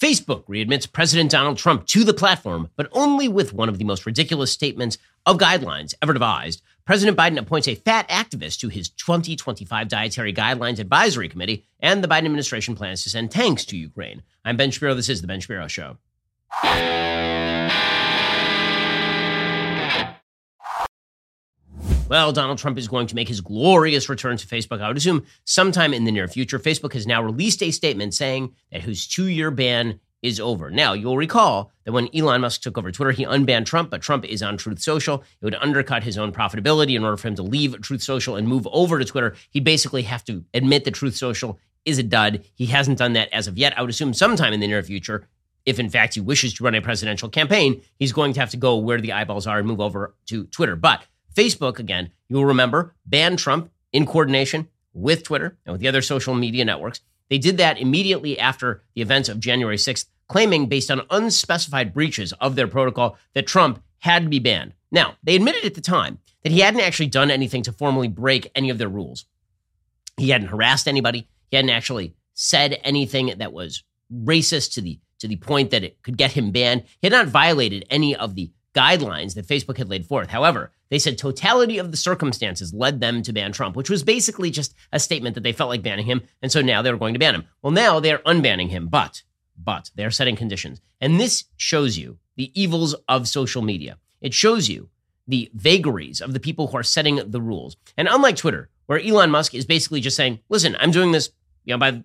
Facebook readmits President Donald Trump to the platform, but only with one of the most ridiculous statements of guidelines ever devised. President Biden appoints a fat activist to his 2025 Dietary Guidelines Advisory Committee, and the Biden administration plans to send tanks to Ukraine. I'm Ben Shapiro. This is The Ben Shapiro Show. Well, Donald Trump is going to make his glorious return to Facebook, I would assume, sometime in the near future. Facebook has now released a statement saying that his two year ban is over. Now, you'll recall that when Elon Musk took over Twitter, he unbanned Trump, but Trump is on Truth Social. It would undercut his own profitability in order for him to leave Truth Social and move over to Twitter. He'd basically have to admit that Truth Social is a dud. He hasn't done that as of yet. I would assume sometime in the near future, if in fact he wishes to run a presidential campaign, he's going to have to go where the eyeballs are and move over to Twitter. But Facebook, again, you'll remember, banned Trump in coordination with Twitter and with the other social media networks. They did that immediately after the events of January 6th, claiming, based on unspecified breaches of their protocol, that Trump had to be banned. Now, they admitted at the time that he hadn't actually done anything to formally break any of their rules. He hadn't harassed anybody. He hadn't actually said anything that was racist to the to the point that it could get him banned. He had not violated any of the guidelines that Facebook had laid forth. However, they said totality of the circumstances led them to ban Trump, which was basically just a statement that they felt like banning him, and so now they were going to ban him. Well, now they're unbanning him, but but they're setting conditions. And this shows you the evils of social media. It shows you the vagaries of the people who are setting the rules. And unlike Twitter, where Elon Musk is basically just saying, "Listen, I'm doing this, you know, by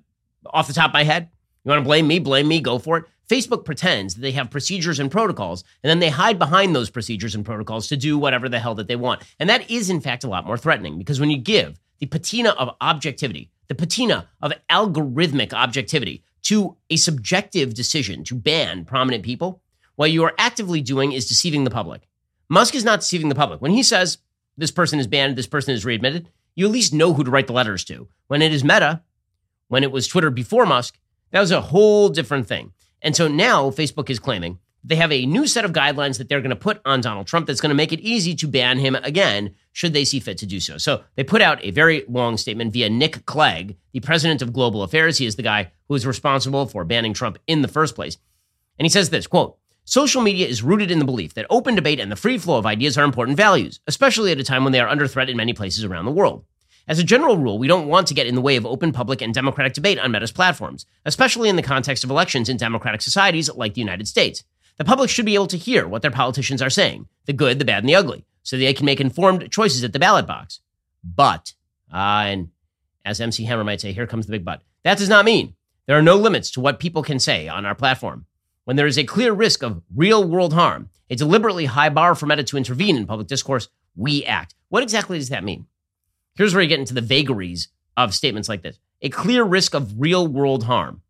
off the top of my head. You want to blame me? Blame me. Go for it." Facebook pretends that they have procedures and protocols, and then they hide behind those procedures and protocols to do whatever the hell that they want. And that is, in fact, a lot more threatening because when you give the patina of objectivity, the patina of algorithmic objectivity to a subjective decision to ban prominent people, what you are actively doing is deceiving the public. Musk is not deceiving the public. When he says this person is banned, this person is readmitted, you at least know who to write the letters to. When it is Meta, when it was Twitter before Musk, that was a whole different thing. And so now Facebook is claiming they have a new set of guidelines that they're going to put on Donald Trump that's going to make it easy to ban him again, should they see fit to do so. So they put out a very long statement via Nick Clegg, the president of global affairs. He is the guy who is responsible for banning Trump in the first place. And he says this quote, Social media is rooted in the belief that open debate and the free flow of ideas are important values, especially at a time when they are under threat in many places around the world. As a general rule, we don't want to get in the way of open public and democratic debate on Meta's platforms, especially in the context of elections in democratic societies like the United States. The public should be able to hear what their politicians are saying, the good, the bad, and the ugly, so they can make informed choices at the ballot box. But, uh, and as MC Hammer might say, here comes the big but. That does not mean there are no limits to what people can say on our platform. When there is a clear risk of real world harm, a deliberately high bar for Meta to intervene in public discourse, we act. What exactly does that mean? Here's where you get into the vagaries of statements like this a clear risk of real world harm.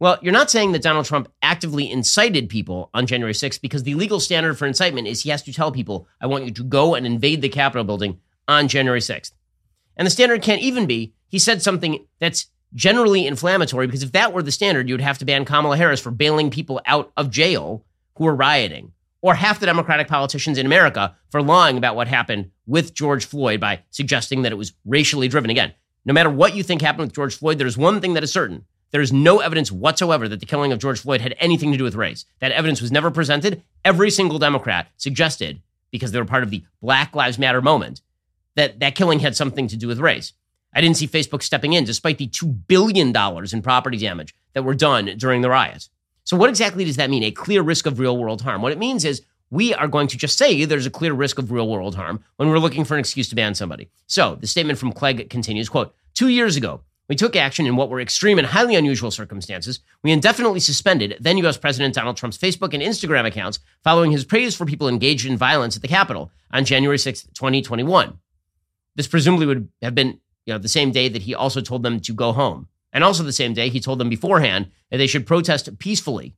Well, you're not saying that Donald Trump actively incited people on January 6th because the legal standard for incitement is he has to tell people, I want you to go and invade the Capitol building on January 6th. And the standard can't even be he said something that's generally inflammatory because if that were the standard, you would have to ban Kamala Harris for bailing people out of jail who are rioting or half the Democratic politicians in America for lying about what happened with George Floyd by suggesting that it was racially driven. Again, no matter what you think happened with George Floyd, there's one thing that is certain. There is no evidence whatsoever that the killing of George Floyd had anything to do with race. That evidence was never presented. Every single Democrat suggested, because they were part of the Black Lives Matter moment, that that killing had something to do with race. I didn't see Facebook stepping in despite the $2 billion in property damage that were done during the riots. So, what exactly does that mean? A clear risk of real world harm. What it means is we are going to just say there's a clear risk of real world harm when we're looking for an excuse to ban somebody. So, the statement from Clegg continues quote, Two years ago, we took action in what were extreme and highly unusual circumstances. We indefinitely suspended then U.S. President Donald Trump's Facebook and Instagram accounts following his praise for people engaged in violence at the Capitol on January 6, 2021. This presumably would have been you know, the same day that he also told them to go home. And also the same day, he told them beforehand that they should protest peacefully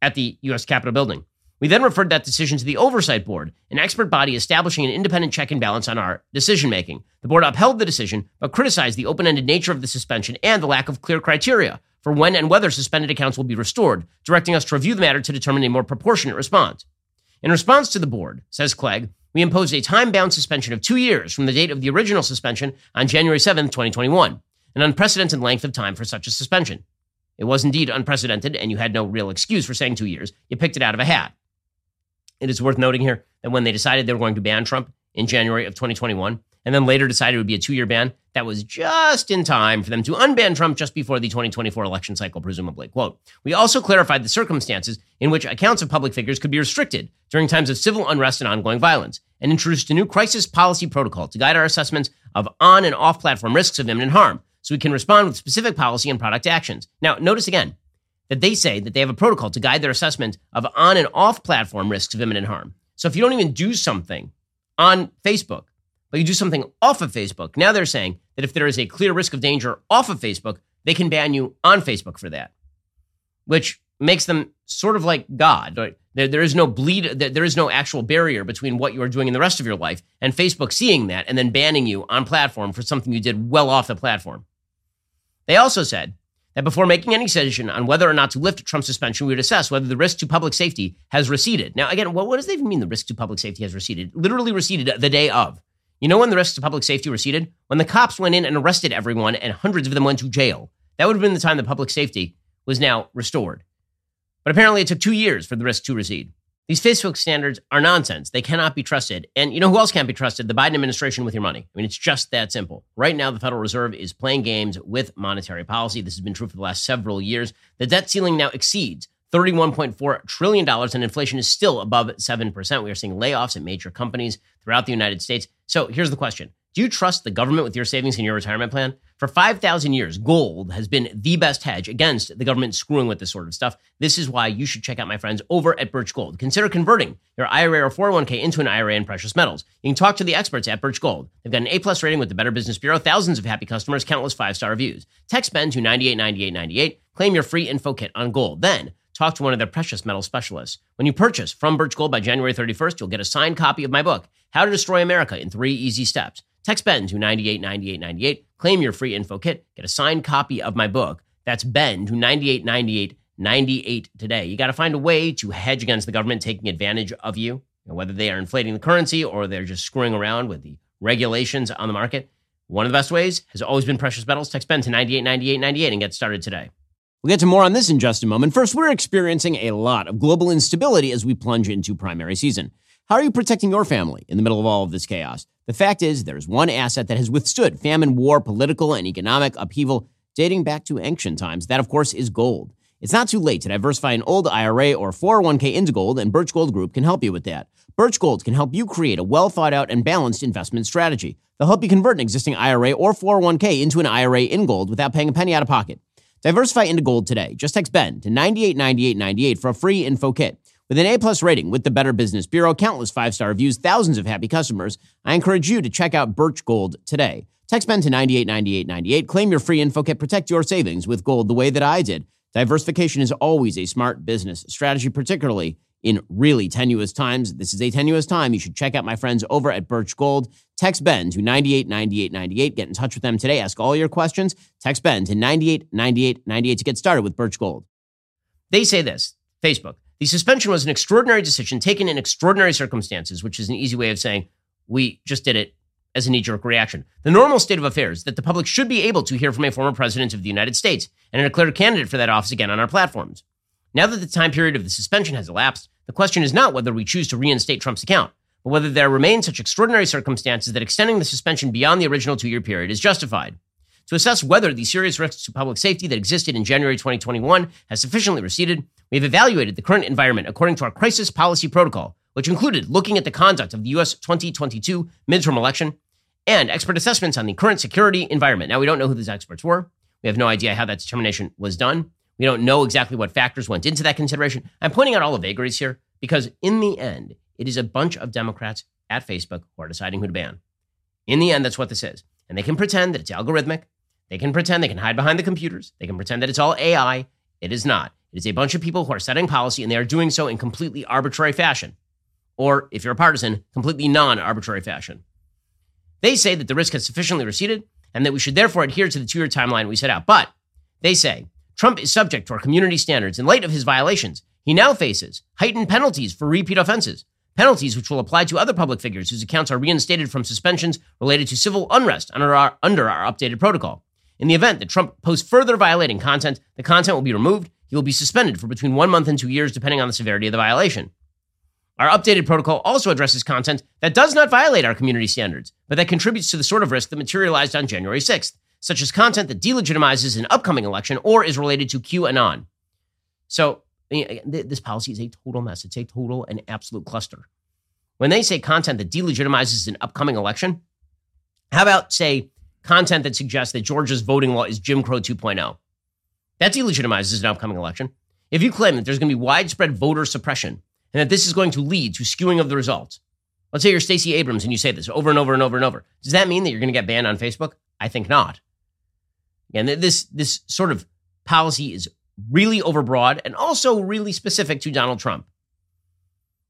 at the U.S. Capitol building. We then referred that decision to the Oversight Board, an expert body establishing an independent check and balance on our decision making. The board upheld the decision, but criticized the open ended nature of the suspension and the lack of clear criteria for when and whether suspended accounts will be restored, directing us to review the matter to determine a more proportionate response. In response to the board, says Clegg, we imposed a time bound suspension of two years from the date of the original suspension on January 7, 2021 an unprecedented length of time for such a suspension. it was indeed unprecedented, and you had no real excuse for saying two years. You picked it out of a hat. It is worth noting here that when they decided they were going to ban Trump in January of 2021, and then later decided it would be a two year ban, that was just in time for them to unban Trump just before the 2024 election cycle, presumably. Quote We also clarified the circumstances in which accounts of public figures could be restricted during times of civil unrest and ongoing violence, and introduced a new crisis policy protocol to guide our assessments of on and off platform risks of imminent harm so we can respond with specific policy and product actions. Now, notice again that they say that they have a protocol to guide their assessment of on and off platform risks of imminent harm. So if you don't even do something on Facebook, but you do something off of Facebook, now they're saying that if there is a clear risk of danger off of Facebook, they can ban you on Facebook for that, which makes them sort of like God. Right? There, there is no bleed, there is no actual barrier between what you are doing in the rest of your life and Facebook seeing that and then banning you on platform for something you did well off the platform. They also said that before making any decision on whether or not to lift Trump's suspension, we would assess whether the risk to public safety has receded. Now, again, what, what does that even mean the risk to public safety has receded? Literally receded the day of. You know when the risk to public safety receded? When the cops went in and arrested everyone and hundreds of them went to jail. That would have been the time the public safety was now restored. But apparently it took two years for the risk to recede. These Facebook standards are nonsense. They cannot be trusted. And you know who else can't be trusted? The Biden administration with your money. I mean, it's just that simple. Right now, the Federal Reserve is playing games with monetary policy. This has been true for the last several years. The debt ceiling now exceeds $31.4 trillion, and inflation is still above 7%. We are seeing layoffs at major companies throughout the United States. So here's the question Do you trust the government with your savings in your retirement plan? For 5,000 years, gold has been the best hedge against the government screwing with this sort of stuff. This is why you should check out my friends over at Birch Gold. Consider converting your IRA or 401k into an IRA in precious metals. You can talk to the experts at Birch Gold. They've got an A plus rating with the Better Business Bureau, thousands of happy customers, countless five star reviews. Text Ben to 989898. Claim your free info kit on gold. Then talk to one of their precious metal specialists. When you purchase from Birch Gold by January 31st, you'll get a signed copy of my book, How to Destroy America in Three Easy Steps. Text Ben to 989898. Claim your free info kit. Get a signed copy of my book. That's Ben to 989898 today. You got to find a way to hedge against the government taking advantage of you, whether they are inflating the currency or they're just screwing around with the regulations on the market. One of the best ways has always been precious metals. Text Ben to 989898 and get started today. We'll get to more on this in just a moment. First, we're experiencing a lot of global instability as we plunge into primary season. How are you protecting your family in the middle of all of this chaos? The fact is, there's one asset that has withstood famine, war, political, and economic upheaval dating back to ancient times. That, of course, is gold. It's not too late to diversify an old IRA or 401k into gold, and Birch Gold Group can help you with that. Birch Gold can help you create a well thought out and balanced investment strategy. They'll help you convert an existing IRA or 401k into an IRA in gold without paying a penny out of pocket. Diversify into gold today. Just text Ben to 989898 for a free info kit. With an A-plus rating with the Better Business Bureau, countless five-star reviews, thousands of happy customers, I encourage you to check out Birch Gold today. Text Ben to 989898. Claim your free info kit. Protect your savings with gold the way that I did. Diversification is always a smart business strategy, particularly in really tenuous times. This is a tenuous time. You should check out my friends over at Birch Gold. Text Ben to 989898. Get in touch with them today. Ask all your questions. Text Ben to 989898 to get started with Birch Gold. They say this Facebook. The suspension was an extraordinary decision taken in extraordinary circumstances, which is an easy way of saying we just did it as a knee jerk reaction. The normal state of affairs that the public should be able to hear from a former president of the United States and a declared candidate for that office again on our platforms. Now that the time period of the suspension has elapsed, the question is not whether we choose to reinstate Trump's account, but whether there remain such extraordinary circumstances that extending the suspension beyond the original two year period is justified. To assess whether the serious risks to public safety that existed in January 2021 has sufficiently receded, we have evaluated the current environment according to our crisis policy protocol, which included looking at the conduct of the U.S. 2022 midterm election and expert assessments on the current security environment. Now, we don't know who these experts were. We have no idea how that determination was done. We don't know exactly what factors went into that consideration. I'm pointing out all the vagaries here because, in the end, it is a bunch of Democrats at Facebook who are deciding who to ban. In the end, that's what this is. And they can pretend that it's algorithmic. They can pretend they can hide behind the computers. They can pretend that it's all AI. It is not. It is a bunch of people who are setting policy and they are doing so in completely arbitrary fashion. Or, if you're a partisan, completely non arbitrary fashion. They say that the risk has sufficiently receded and that we should therefore adhere to the two year timeline we set out. But they say Trump is subject to our community standards in light of his violations. He now faces heightened penalties for repeat offenses, penalties which will apply to other public figures whose accounts are reinstated from suspensions related to civil unrest under our, under our updated protocol. In the event that Trump posts further violating content, the content will be removed. He will be suspended for between one month and two years, depending on the severity of the violation. Our updated protocol also addresses content that does not violate our community standards, but that contributes to the sort of risk that materialized on January 6th, such as content that delegitimizes an upcoming election or is related to QAnon. So, this policy is a total mess. It's a total and absolute cluster. When they say content that delegitimizes an upcoming election, how about, say, content that suggests that Georgia's voting law is Jim Crow 2.0? That delegitimizes an upcoming election. If you claim that there's going to be widespread voter suppression and that this is going to lead to skewing of the results. Let's say you're Stacey Abrams and you say this over and over and over and over. Does that mean that you're going to get banned on Facebook? I think not. And this this sort of policy is really overbroad and also really specific to Donald Trump.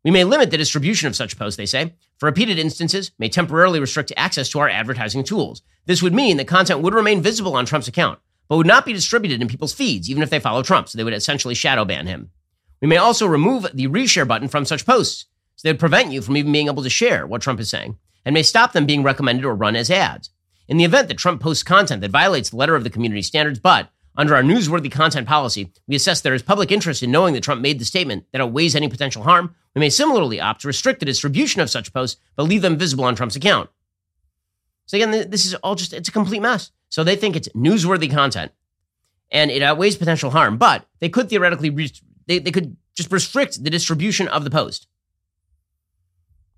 We may limit the distribution of such posts, they say, for repeated instances, may temporarily restrict access to our advertising tools. This would mean that content would remain visible on Trump's account, but would not be distributed in people's feeds, even if they follow Trump, so they would essentially shadow ban him. We may also remove the reshare button from such posts, so they would prevent you from even being able to share what Trump is saying, and may stop them being recommended or run as ads. In the event that Trump posts content that violates the letter of the community standards, but under our newsworthy content policy, we assess there is public interest in knowing that Trump made the statement that outweighs any potential harm, we may similarly opt to restrict the distribution of such posts, but leave them visible on Trump's account. So again, this is all just, it's a complete mess. So they think it's newsworthy content and it outweighs potential harm, but they could theoretically re- they, they could just restrict the distribution of the post.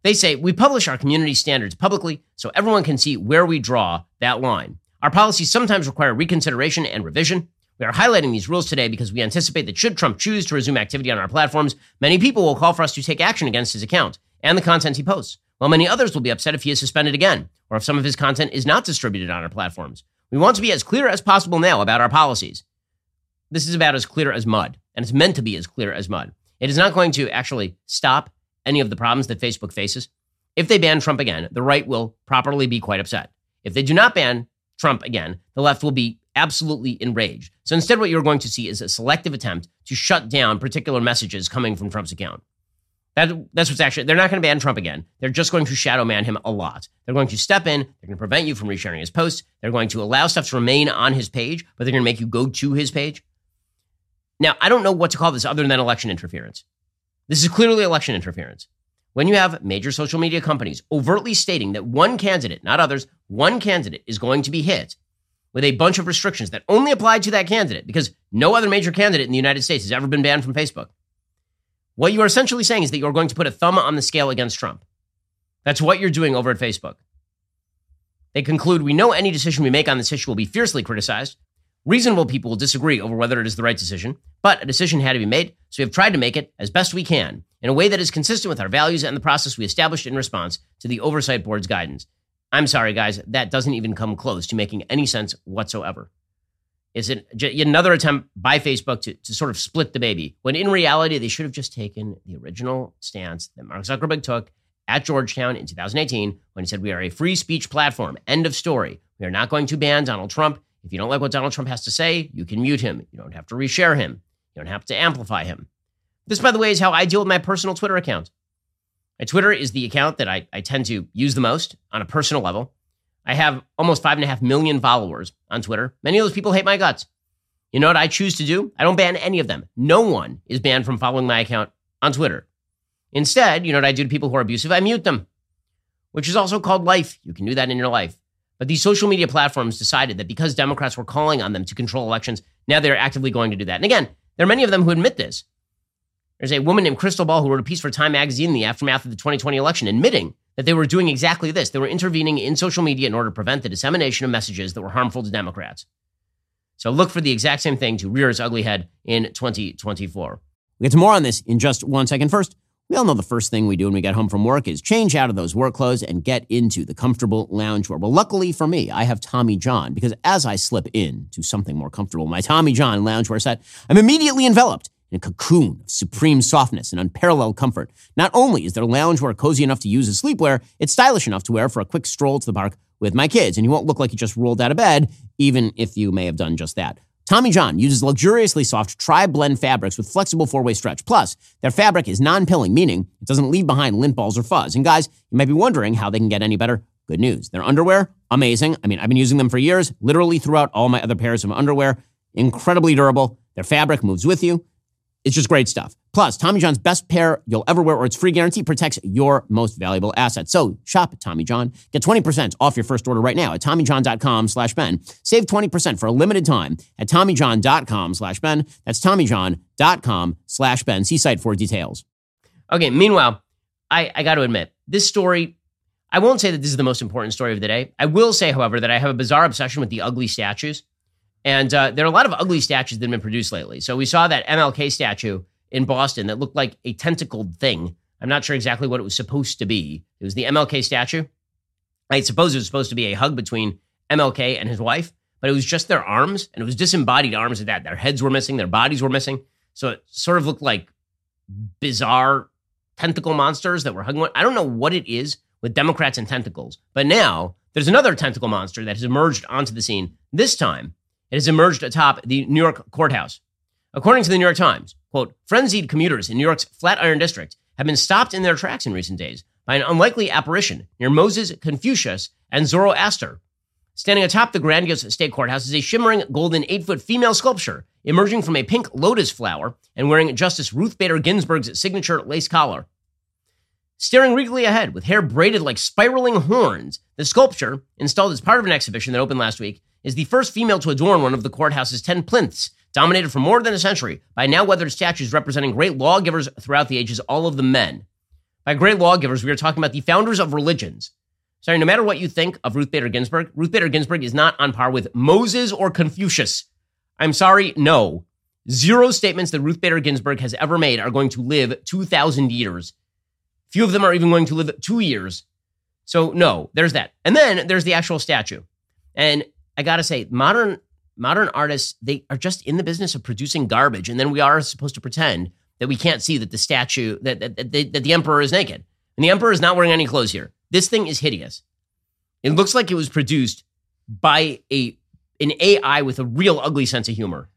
They say we publish our community standards publicly so everyone can see where we draw that line. Our policies sometimes require reconsideration and revision. We are highlighting these rules today because we anticipate that should Trump choose to resume activity on our platforms, many people will call for us to take action against his account and the content he posts, while many others will be upset if he is suspended again or if some of his content is not distributed on our platforms. We want to be as clear as possible now about our policies. This is about as clear as mud and it's meant to be as clear as mud. It is not going to actually stop any of the problems that Facebook faces. If they ban Trump again, the right will properly be quite upset. If they do not ban Trump again, the left will be absolutely enraged. So instead, what you're going to see is a selective attempt to shut down particular messages coming from Trump's account. That, that's what's actually, they're not going to ban Trump again. They're just going to shadow ban him a lot. They're going to step in. They're going to prevent you from resharing his posts. They're going to allow stuff to remain on his page, but they're going to make you go to his page. Now, I don't know what to call this other than election interference. This is clearly election interference. When you have major social media companies overtly stating that one candidate, not others, one candidate is going to be hit with a bunch of restrictions that only apply to that candidate because no other major candidate in the United States has ever been banned from Facebook. What you are essentially saying is that you're going to put a thumb on the scale against Trump. That's what you're doing over at Facebook. They conclude we know any decision we make on this issue will be fiercely criticized. Reasonable people will disagree over whether it is the right decision, but a decision had to be made, so we have tried to make it as best we can in a way that is consistent with our values and the process we established in response to the Oversight Board's guidance. I'm sorry, guys, that doesn't even come close to making any sense whatsoever. It's an, another attempt by Facebook to, to sort of split the baby, when in reality, they should have just taken the original stance that Mark Zuckerberg took at Georgetown in 2018 when he said, We are a free speech platform. End of story. We are not going to ban Donald Trump. If you don't like what Donald Trump has to say, you can mute him. You don't have to reshare him. You don't have to amplify him. This, by the way, is how I deal with my personal Twitter account. My Twitter is the account that I, I tend to use the most on a personal level. I have almost five and a half million followers on Twitter. Many of those people hate my guts. You know what I choose to do? I don't ban any of them. No one is banned from following my account on Twitter. Instead, you know what I do to people who are abusive? I mute them, which is also called life. You can do that in your life. But these social media platforms decided that because Democrats were calling on them to control elections, now they're actively going to do that. And again, there are many of them who admit this. There's a woman named Crystal Ball who wrote a piece for Time magazine in the aftermath of the 2020 election admitting that they were doing exactly this. They were intervening in social media in order to prevent the dissemination of messages that were harmful to Democrats. So look for the exact same thing to rear its ugly head in 2024. We'll get to more on this in just one second. First, we all know the first thing we do when we get home from work is change out of those work clothes and get into the comfortable lounge loungewear. Well, luckily for me, I have Tommy John because as I slip in to something more comfortable, my Tommy John loungewear set, I'm immediately enveloped in a cocoon of supreme softness and unparalleled comfort. Not only is their loungewear cozy enough to use as sleepwear, it's stylish enough to wear for a quick stroll to the park with my kids, and you won't look like you just rolled out of bed, even if you may have done just that. Tommy John uses luxuriously soft tri-blend fabrics with flexible four-way stretch. Plus, their fabric is non-pilling, meaning it doesn't leave behind lint balls or fuzz. And guys, you might be wondering how they can get any better. Good news. Their underwear amazing. I mean, I've been using them for years, literally throughout all my other pairs of underwear. Incredibly durable. Their fabric moves with you. It's just great stuff. Plus, Tommy John's best pair you'll ever wear or its free guarantee protects your most valuable asset. So shop at Tommy John. Get 20% off your first order right now at TommyJohn.com slash Ben. Save 20% for a limited time at TommyJohn.com slash Ben. That's TommyJohn.com slash Ben. See site for details. Okay, meanwhile, I, I got to admit, this story, I won't say that this is the most important story of the day. I will say, however, that I have a bizarre obsession with the ugly statues. And uh, there are a lot of ugly statues that have been produced lately. So we saw that MLK statue in Boston that looked like a tentacled thing. I'm not sure exactly what it was supposed to be. It was the MLK statue. I suppose it was supposed to be a hug between MLK and his wife, but it was just their arms, and it was disembodied arms at that. Their heads were missing, their bodies were missing. So it sort of looked like bizarre tentacle monsters that were hugging. I don't know what it is with Democrats and tentacles, but now there's another tentacle monster that has emerged onto the scene. This time, it has emerged atop the New York courthouse. According to the New York Times, quote, frenzied commuters in New York's Flatiron District have been stopped in their tracks in recent days by an unlikely apparition near Moses, Confucius, and Zoroaster. Standing atop the grandiose state courthouse is a shimmering golden eight foot female sculpture emerging from a pink lotus flower and wearing Justice Ruth Bader Ginsburg's signature lace collar. Staring regally ahead with hair braided like spiraling horns, the sculpture, installed as part of an exhibition that opened last week, is the first female to adorn one of the courthouse's 10 plinths dominated for more than a century by now weathered statues representing great lawgivers throughout the ages, all of the men. By great lawgivers, we are talking about the founders of religions. Sorry, no matter what you think of Ruth Bader Ginsburg, Ruth Bader Ginsburg is not on par with Moses or Confucius. I'm sorry, no. Zero statements that Ruth Bader Ginsburg has ever made are going to live 2,000 years. Few of them are even going to live two years. So, no, there's that. And then there's the actual statue. And I got to say, modern modern artists they are just in the business of producing garbage and then we are supposed to pretend that we can't see that the statue that that, that, that the emperor is naked. And the emperor is not wearing any clothes here. This thing is hideous. It looks like it was produced by a an ai with a real ugly sense of humor.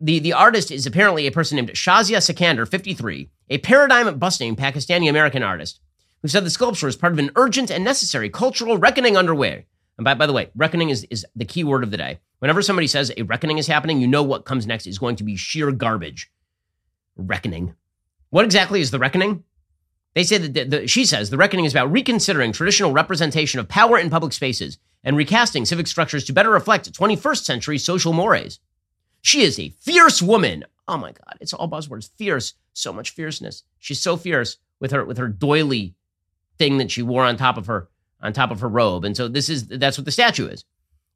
The, the artist is apparently a person named Shahzia Sikander, 53, a paradigm busting Pakistani American artist, who said the sculpture is part of an urgent and necessary cultural reckoning underway and by, by the way, reckoning is, is the key word of the day. Whenever somebody says a reckoning is happening, you know what comes next is going to be sheer garbage. Reckoning. What exactly is the reckoning? They say that the, the, she says the reckoning is about reconsidering traditional representation of power in public spaces and recasting civic structures to better reflect 21st century social mores. She is a fierce woman. Oh my God, it's all buzzwords. Fierce, so much fierceness. She's so fierce with her with her doily thing that she wore on top of her on top of her robe. And so this is that's what the statue is.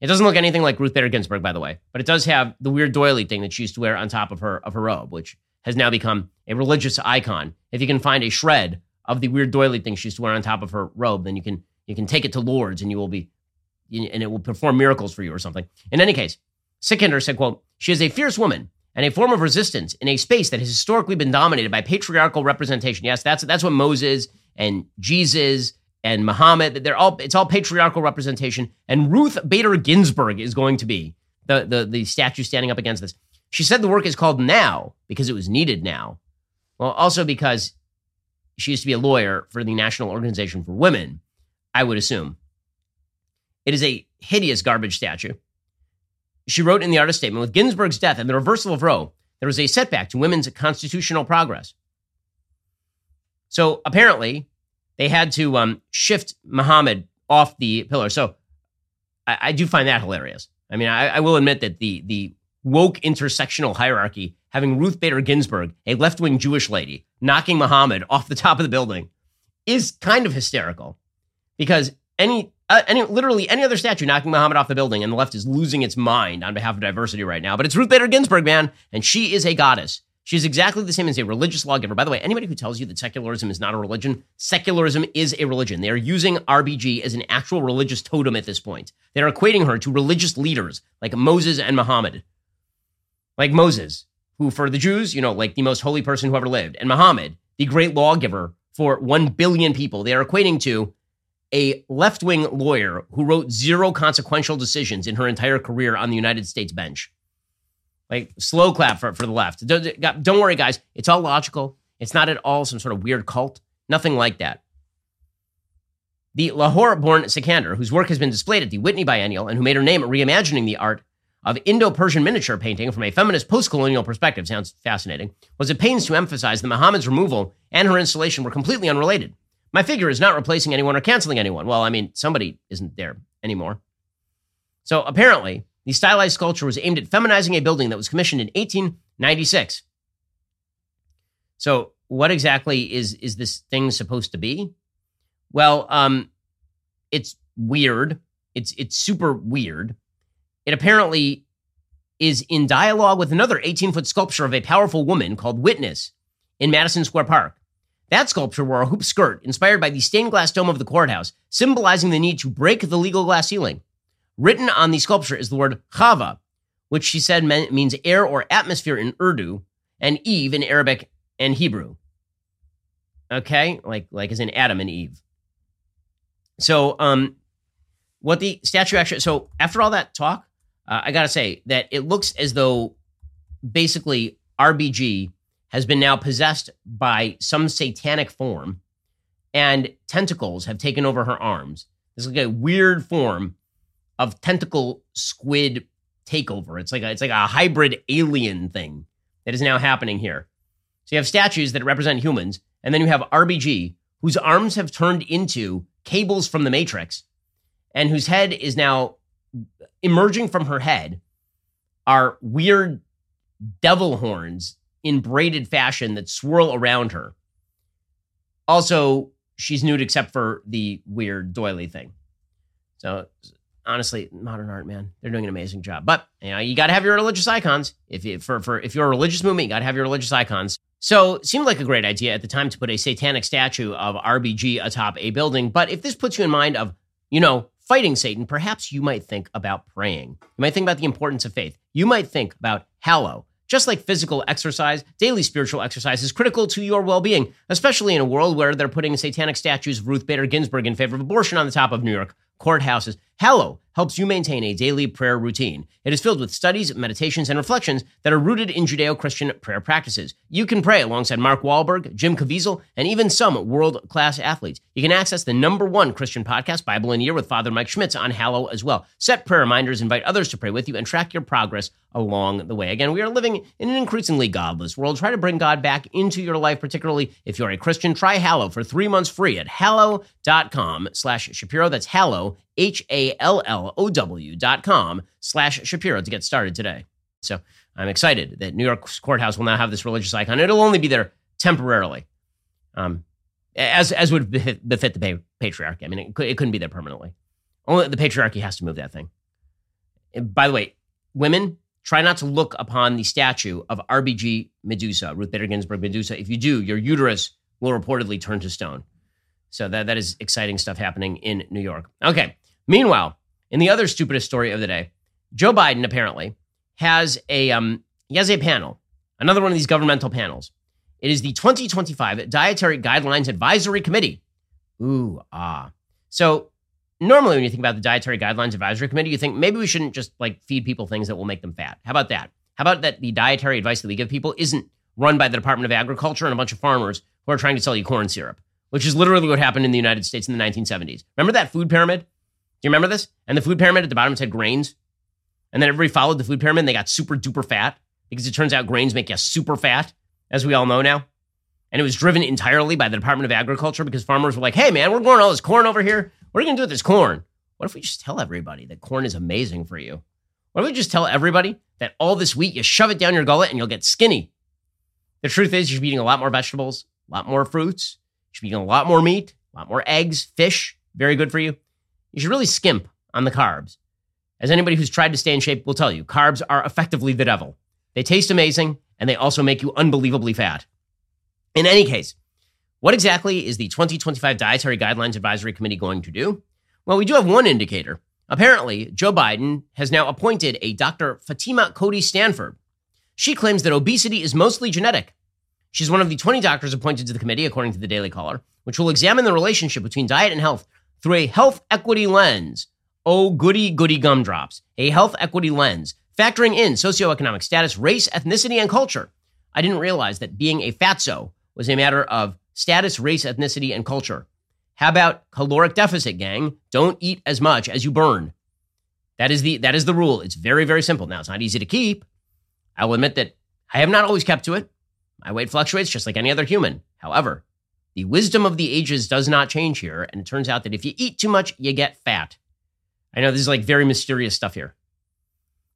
It doesn't look anything like Ruth Bader Ginsburg, by the way, but it does have the weird doily thing that she used to wear on top of her of her robe, which has now become a religious icon. If you can find a shred of the weird doily thing she used to wear on top of her robe, then you can you can take it to Lourdes and you will be and it will perform miracles for you or something. In any case, Sikander said, quote, she is a fierce woman and a form of resistance in a space that has historically been dominated by patriarchal representation. Yes, that's that's what Moses and Jesus and Muhammad. They're all it's all patriarchal representation. And Ruth Bader Ginsburg is going to be the, the, the statue standing up against this. She said the work is called Now because it was needed now. Well, also because she used to be a lawyer for the National Organization for Women, I would assume. It is a hideous garbage statue. She wrote in the artist statement with Ginsburg's death and the reversal of Roe, there was a setback to women's constitutional progress. So apparently, they had to um, shift Muhammad off the pillar. So I, I do find that hilarious. I mean, I, I, will admit that the the woke intersectional hierarchy, having Ruth Bader Ginsburg, a left wing Jewish lady, knocking Muhammad off the top of the building, is kind of hysterical, because any uh, any literally any other statue knocking Muhammad off the building, and the left is losing its mind on behalf of diversity right now. But it's Ruth Bader Ginsburg, man, and she is a goddess. She's exactly the same as a religious lawgiver. By the way, anybody who tells you that secularism is not a religion, secularism is a religion. They are using RBG as an actual religious totem at this point. They are equating her to religious leaders like Moses and Muhammad. Like Moses, who for the Jews, you know, like the most holy person who ever lived, and Muhammad, the great lawgiver for 1 billion people. They are equating to a left wing lawyer who wrote zero consequential decisions in her entire career on the United States bench. Like slow clap for, for the left. Don't, don't worry, guys. It's all logical. It's not at all some sort of weird cult. Nothing like that. The Lahore born Sikander, whose work has been displayed at the Whitney Biennial and who made her name reimagining the art of Indo Persian miniature painting from a feminist post colonial perspective, sounds fascinating, was at pains to emphasize that Muhammad's removal and her installation were completely unrelated. My figure is not replacing anyone or canceling anyone. Well, I mean, somebody isn't there anymore. So apparently, the stylized sculpture was aimed at feminizing a building that was commissioned in 1896. So, what exactly is is this thing supposed to be? Well, um, it's weird. It's it's super weird. It apparently is in dialogue with another 18 foot sculpture of a powerful woman called Witness in Madison Square Park. That sculpture wore a hoop skirt inspired by the stained glass dome of the courthouse, symbolizing the need to break the legal glass ceiling. Written on the sculpture is the word Havah, which she said means air or atmosphere in Urdu, and Eve in Arabic and Hebrew. Okay, like like as in Adam and Eve. So, um, what the statue actually? So after all that talk, uh, I gotta say that it looks as though basically RBG has been now possessed by some satanic form, and tentacles have taken over her arms. This is like a weird form of tentacle squid takeover. It's like a, it's like a hybrid alien thing that is now happening here. So you have statues that represent humans, and then you have RBG, whose arms have turned into cables from the Matrix, and whose head is now emerging from her head are weird devil horns in braided fashion that swirl around her. Also, she's nude except for the weird doily thing. So honestly, modern art, man, they're doing an amazing job. But you know, you got to have your religious icons. If you, for for if you're a religious movement, you got to have your religious icons. So it seemed like a great idea at the time to put a satanic statue of RBG atop a building. But if this puts you in mind of, you know, fighting Satan, perhaps you might think about praying. You might think about the importance of faith. You might think about hallow. Just like physical exercise, daily spiritual exercise is critical to your well being, especially in a world where they're putting satanic statues of Ruth Bader Ginsburg in favor of abortion on the top of New York courthouses. Hallow helps you maintain a daily prayer routine. It is filled with studies, meditations, and reflections that are rooted in Judeo Christian prayer practices. You can pray alongside Mark Wahlberg, Jim Caviezel, and even some world class athletes. You can access the number one Christian podcast, Bible in a Year, with Father Mike Schmitz on Hallow as well. Set prayer reminders, invite others to pray with you, and track your progress along the way. Again, we are living in an increasingly godless world. Try to bring God back into your life, particularly if you're a Christian. Try Hallow for three months free at hallow.com slash Shapiro. That's Hallow, H A L L O W dot com slash Shapiro to get started today. So I'm excited that New York's courthouse will now have this religious icon. It'll only be there temporarily, um, as as would befit, the patriarchy. I mean, it, it couldn't be there permanently. Only the patriarchy has to move that thing. And by the way, women try not to look upon the statue of RBG Medusa, Ruth Bader Ginsburg Medusa. If you do, your uterus will reportedly turn to stone. So that that is exciting stuff happening in New York. Okay. Meanwhile, in the other stupidest story of the day, Joe Biden apparently has a um, he has a panel, another one of these governmental panels. It is the 2025 Dietary Guidelines Advisory Committee. Ooh, ah. So normally when you think about the Dietary Guidelines Advisory Committee, you think maybe we shouldn't just like feed people things that will make them fat. How about that? How about that the dietary advice that we give people isn't run by the Department of Agriculture and a bunch of farmers who are trying to sell you corn syrup, which is literally what happened in the United States in the 1970s. Remember that food pyramid? Do you remember this? And the food pyramid at the bottom said grains. And then everybody followed the food pyramid and they got super duper fat because it turns out grains make you super fat, as we all know now. And it was driven entirely by the Department of Agriculture because farmers were like, hey, man, we're growing all this corn over here. What are you going to do with this corn? What if we just tell everybody that corn is amazing for you? What if we just tell everybody that all this wheat, you shove it down your gullet and you'll get skinny? The truth is, you should be eating a lot more vegetables, a lot more fruits, should be eating a lot more meat, a lot more eggs, fish, very good for you you should really skimp on the carbs. As anybody who's tried to stay in shape will tell you, carbs are effectively the devil. They taste amazing and they also make you unbelievably fat. In any case, what exactly is the 2025 Dietary Guidelines Advisory Committee going to do? Well, we do have one indicator. Apparently, Joe Biden has now appointed a Dr. Fatima Cody Stanford. She claims that obesity is mostly genetic. She's one of the 20 doctors appointed to the committee, according to the Daily Caller, which will examine the relationship between diet and health through a health equity lens. Oh, goody, goody gumdrops. A health equity lens, factoring in socioeconomic status, race, ethnicity, and culture. I didn't realize that being a fatso was a matter of status, race, ethnicity, and culture. How about caloric deficit, gang? Don't eat as much as you burn. That is the that is the rule. It's very very simple. Now it's not easy to keep. I will admit that I have not always kept to it. My weight fluctuates just like any other human. However, the wisdom of the ages does not change here, and it turns out that if you eat too much, you get fat. I know this is like very mysterious stuff here.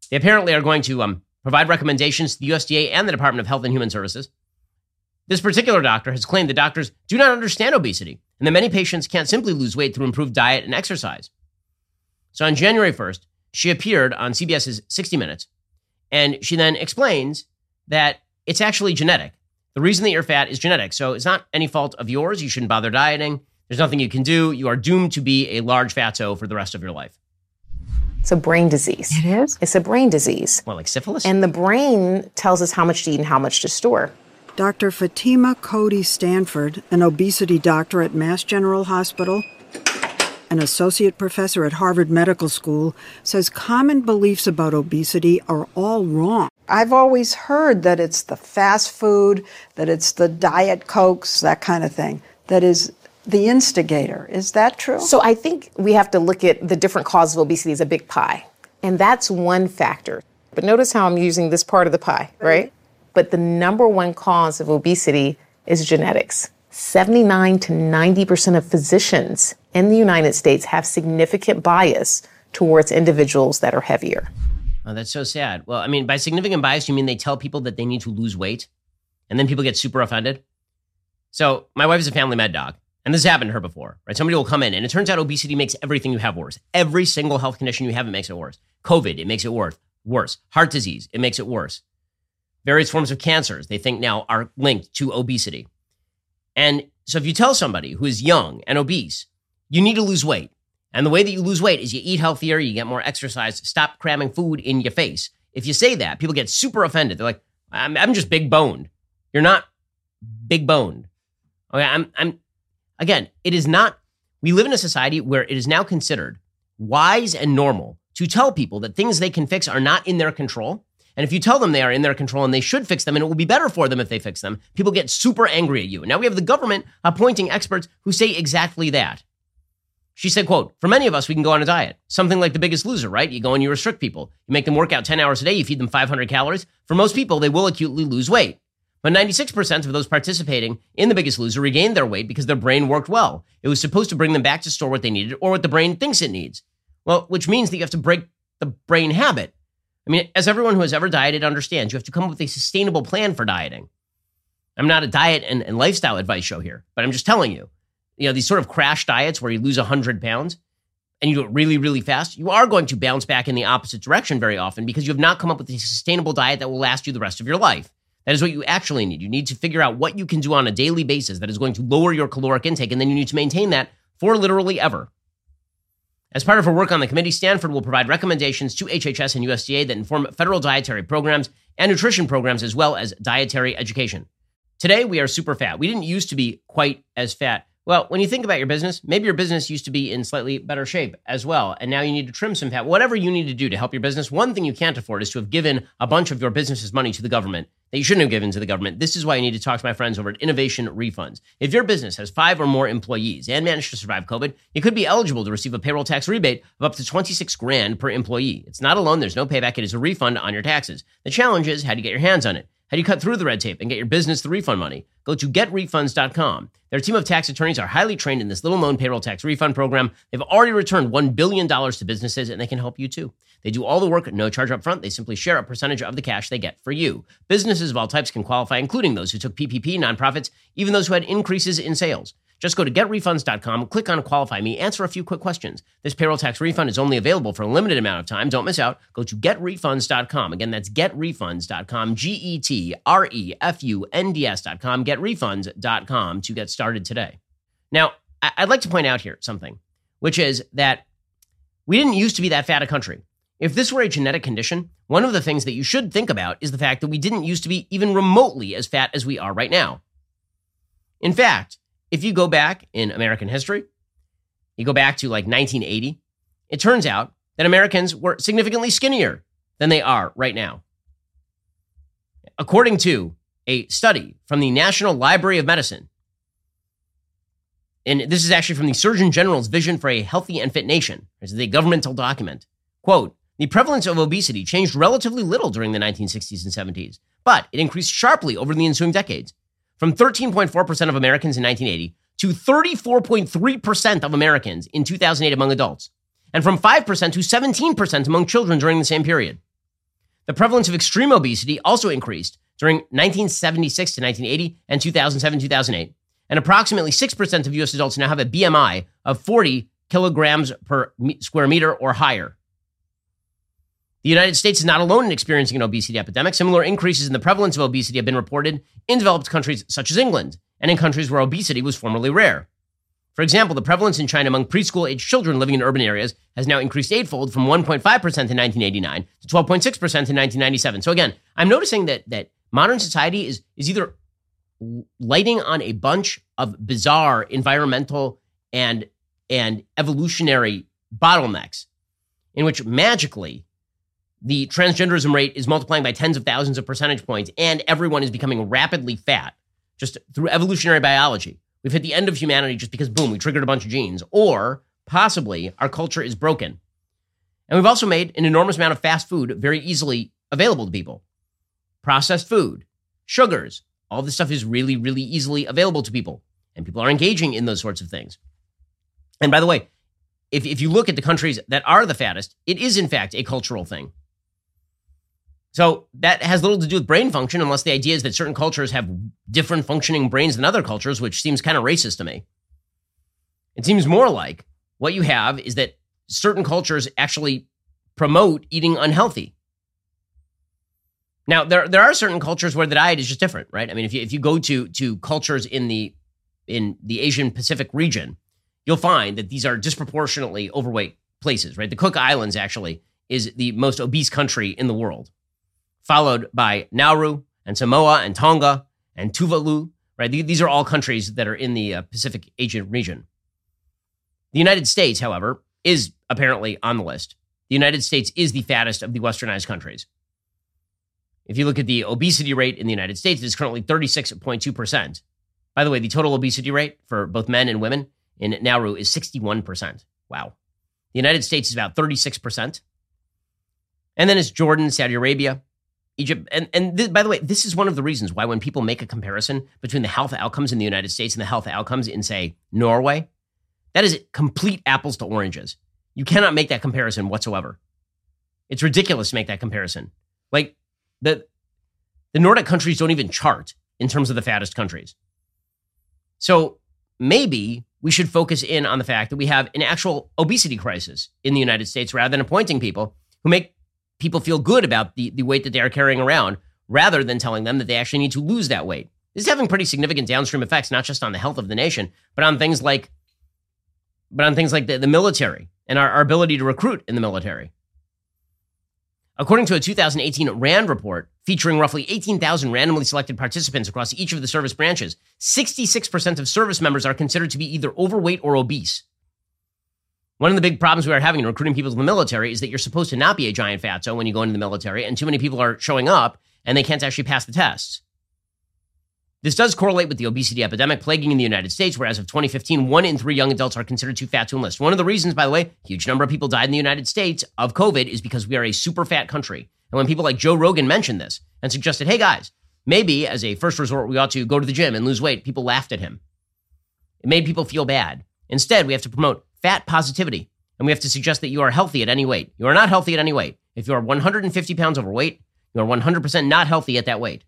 They apparently are going to um, provide recommendations to the USDA and the Department of Health and Human Services. This particular doctor has claimed that doctors do not understand obesity and that many patients can't simply lose weight through improved diet and exercise. So on January 1st, she appeared on CBS's 60 Minutes, and she then explains that it's actually genetic. The reason that you're fat is genetic. So it's not any fault of yours. You shouldn't bother dieting. There's nothing you can do. You are doomed to be a large fatso for the rest of your life. It's a brain disease. It is? It's a brain disease. Well, like syphilis? And the brain tells us how much to eat and how much to store. Dr. Fatima Cody Stanford, an obesity doctor at Mass General Hospital, an associate professor at Harvard Medical School, says common beliefs about obesity are all wrong. I've always heard that it's the fast food, that it's the diet cokes, that kind of thing, that is the instigator. Is that true? So I think we have to look at the different causes of obesity as a big pie. And that's one factor. But notice how I'm using this part of the pie, right? But the number one cause of obesity is genetics. 79 to 90% of physicians in the United States have significant bias towards individuals that are heavier. Oh, that's so sad. Well, I mean, by significant bias, you mean they tell people that they need to lose weight and then people get super offended? So, my wife is a family med doc, and this has happened to her before, right? Somebody will come in, and it turns out obesity makes everything you have worse. Every single health condition you have, it makes it worse. COVID, it makes it worse. Worse. Heart disease, it makes it worse. Various forms of cancers, they think now are linked to obesity. And so, if you tell somebody who is young and obese, you need to lose weight, and the way that you lose weight is you eat healthier, you get more exercise, stop cramming food in your face. If you say that, people get super offended. They're like, I'm, I'm just big boned. You're not big boned. Okay, I'm, I'm, again, it is not, we live in a society where it is now considered wise and normal to tell people that things they can fix are not in their control. And if you tell them they are in their control and they should fix them and it will be better for them if they fix them, people get super angry at you. Now we have the government appointing experts who say exactly that. She said, quote, for many of us, we can go on a diet. Something like the biggest loser, right? You go and you restrict people. You make them work out 10 hours a day. You feed them 500 calories. For most people, they will acutely lose weight. But 96% of those participating in the biggest loser regained their weight because their brain worked well. It was supposed to bring them back to store what they needed or what the brain thinks it needs. Well, which means that you have to break the brain habit. I mean, as everyone who has ever dieted understands, you have to come up with a sustainable plan for dieting. I'm not a diet and, and lifestyle advice show here, but I'm just telling you you know, these sort of crash diets where you lose 100 pounds and you do it really, really fast, you are going to bounce back in the opposite direction very often because you have not come up with a sustainable diet that will last you the rest of your life. That is what you actually need. You need to figure out what you can do on a daily basis that is going to lower your caloric intake, and then you need to maintain that for literally ever. As part of her work on the committee, Stanford will provide recommendations to HHS and USDA that inform federal dietary programs and nutrition programs, as well as dietary education. Today, we are super fat. We didn't used to be quite as fat. Well, when you think about your business, maybe your business used to be in slightly better shape as well, and now you need to trim some fat. Whatever you need to do to help your business, one thing you can't afford is to have given a bunch of your business's money to the government that you shouldn't have given to the government. This is why you need to talk to my friends over at Innovation Refunds. If your business has five or more employees and managed to survive COVID, you could be eligible to receive a payroll tax rebate of up to 26 grand per employee. It's not a loan, there's no payback, it is a refund on your taxes. The challenge is how do you get your hands on it? How do you cut through the red tape and get your business the refund money? Go to getrefunds.com. Their team of tax attorneys are highly trained in this little known payroll tax refund program. They've already returned $1 billion to businesses and they can help you too. They do all the work, no charge up front. They simply share a percentage of the cash they get for you. Businesses of all types can qualify, including those who took PPP, nonprofits, even those who had increases in sales. Just go to getrefunds.com, click on qualify me, answer a few quick questions. This payroll tax refund is only available for a limited amount of time. Don't miss out. Go to getrefunds.com. Again, that's getrefunds.com, G E T R E F U N D S.com, getrefunds.com to get started today. Now, I'd like to point out here something, which is that we didn't used to be that fat a country. If this were a genetic condition, one of the things that you should think about is the fact that we didn't used to be even remotely as fat as we are right now. In fact, if you go back in American history, you go back to like 1980, it turns out that Americans were significantly skinnier than they are right now. According to a study from the National Library of Medicine, and this is actually from the Surgeon General's Vision for a Healthy and Fit Nation. It's a governmental document. Quote, the prevalence of obesity changed relatively little during the 1960s and 70s, but it increased sharply over the ensuing decades. From 13.4% of Americans in 1980 to 34.3% of Americans in 2008 among adults, and from 5% to 17% among children during the same period. The prevalence of extreme obesity also increased during 1976 to 1980 and 2007 2008, and approximately 6% of US adults now have a BMI of 40 kilograms per square meter or higher. The United States is not alone in experiencing an obesity epidemic. Similar increases in the prevalence of obesity have been reported in developed countries such as England and in countries where obesity was formerly rare. For example, the prevalence in China among preschool aged children living in urban areas has now increased eightfold from 1.5% in 1989 to 12.6% in 1997. So again, I'm noticing that that modern society is is either lighting on a bunch of bizarre environmental and and evolutionary bottlenecks in which magically the transgenderism rate is multiplying by tens of thousands of percentage points and everyone is becoming rapidly fat just through evolutionary biology. We've hit the end of humanity just because, boom, we triggered a bunch of genes. Or possibly our culture is broken. And we've also made an enormous amount of fast food very easily available to people. Processed food, sugars, all this stuff is really, really easily available to people. And people are engaging in those sorts of things. And by the way, if, if you look at the countries that are the fattest, it is in fact a cultural thing. So that has little to do with brain function, unless the idea is that certain cultures have different functioning brains than other cultures, which seems kind of racist to me. It seems more like what you have is that certain cultures actually promote eating unhealthy. Now, there, there are certain cultures where the diet is just different, right? I mean, if you, if you go to, to cultures in the, in the Asian Pacific region, you'll find that these are disproportionately overweight places, right? The Cook Islands actually is the most obese country in the world followed by Nauru and Samoa and Tonga and Tuvalu. Right, these are all countries that are in the uh, Pacific Asian region. The United States, however, is apparently on the list. The United States is the fattest of the westernized countries. If you look at the obesity rate in the United States, it is currently 36.2%. By the way, the total obesity rate for both men and women in Nauru is 61%. Wow. The United States is about 36%. And then it's Jordan, Saudi Arabia, Egypt, and and th- by the way, this is one of the reasons why when people make a comparison between the health outcomes in the United States and the health outcomes in, say, Norway, that is complete apples to oranges. You cannot make that comparison whatsoever. It's ridiculous to make that comparison. Like the the Nordic countries don't even chart in terms of the fattest countries. So maybe we should focus in on the fact that we have an actual obesity crisis in the United States rather than appointing people who make people feel good about the, the weight that they are carrying around rather than telling them that they actually need to lose that weight. This is having pretty significant downstream effects, not just on the health of the nation, but on things like but on things like the, the military and our, our ability to recruit in the military. According to a 2018 RAND report featuring roughly 18,000 randomly selected participants across each of the service branches, 66% of service members are considered to be either overweight or obese. One of the big problems we are having in recruiting people to the military is that you're supposed to not be a giant fatso when you go into the military, and too many people are showing up and they can't actually pass the tests. This does correlate with the obesity epidemic plaguing in the United States, where as of 2015, one in three young adults are considered too fat to enlist. One of the reasons, by the way, huge number of people died in the United States of COVID is because we are a super fat country. And when people like Joe Rogan mentioned this and suggested, hey guys, maybe as a first resort, we ought to go to the gym and lose weight, people laughed at him. It made people feel bad. Instead, we have to promote fat positivity. And we have to suggest that you are healthy at any weight. You are not healthy at any weight. If you are 150 pounds overweight, you are 100% not healthy at that weight.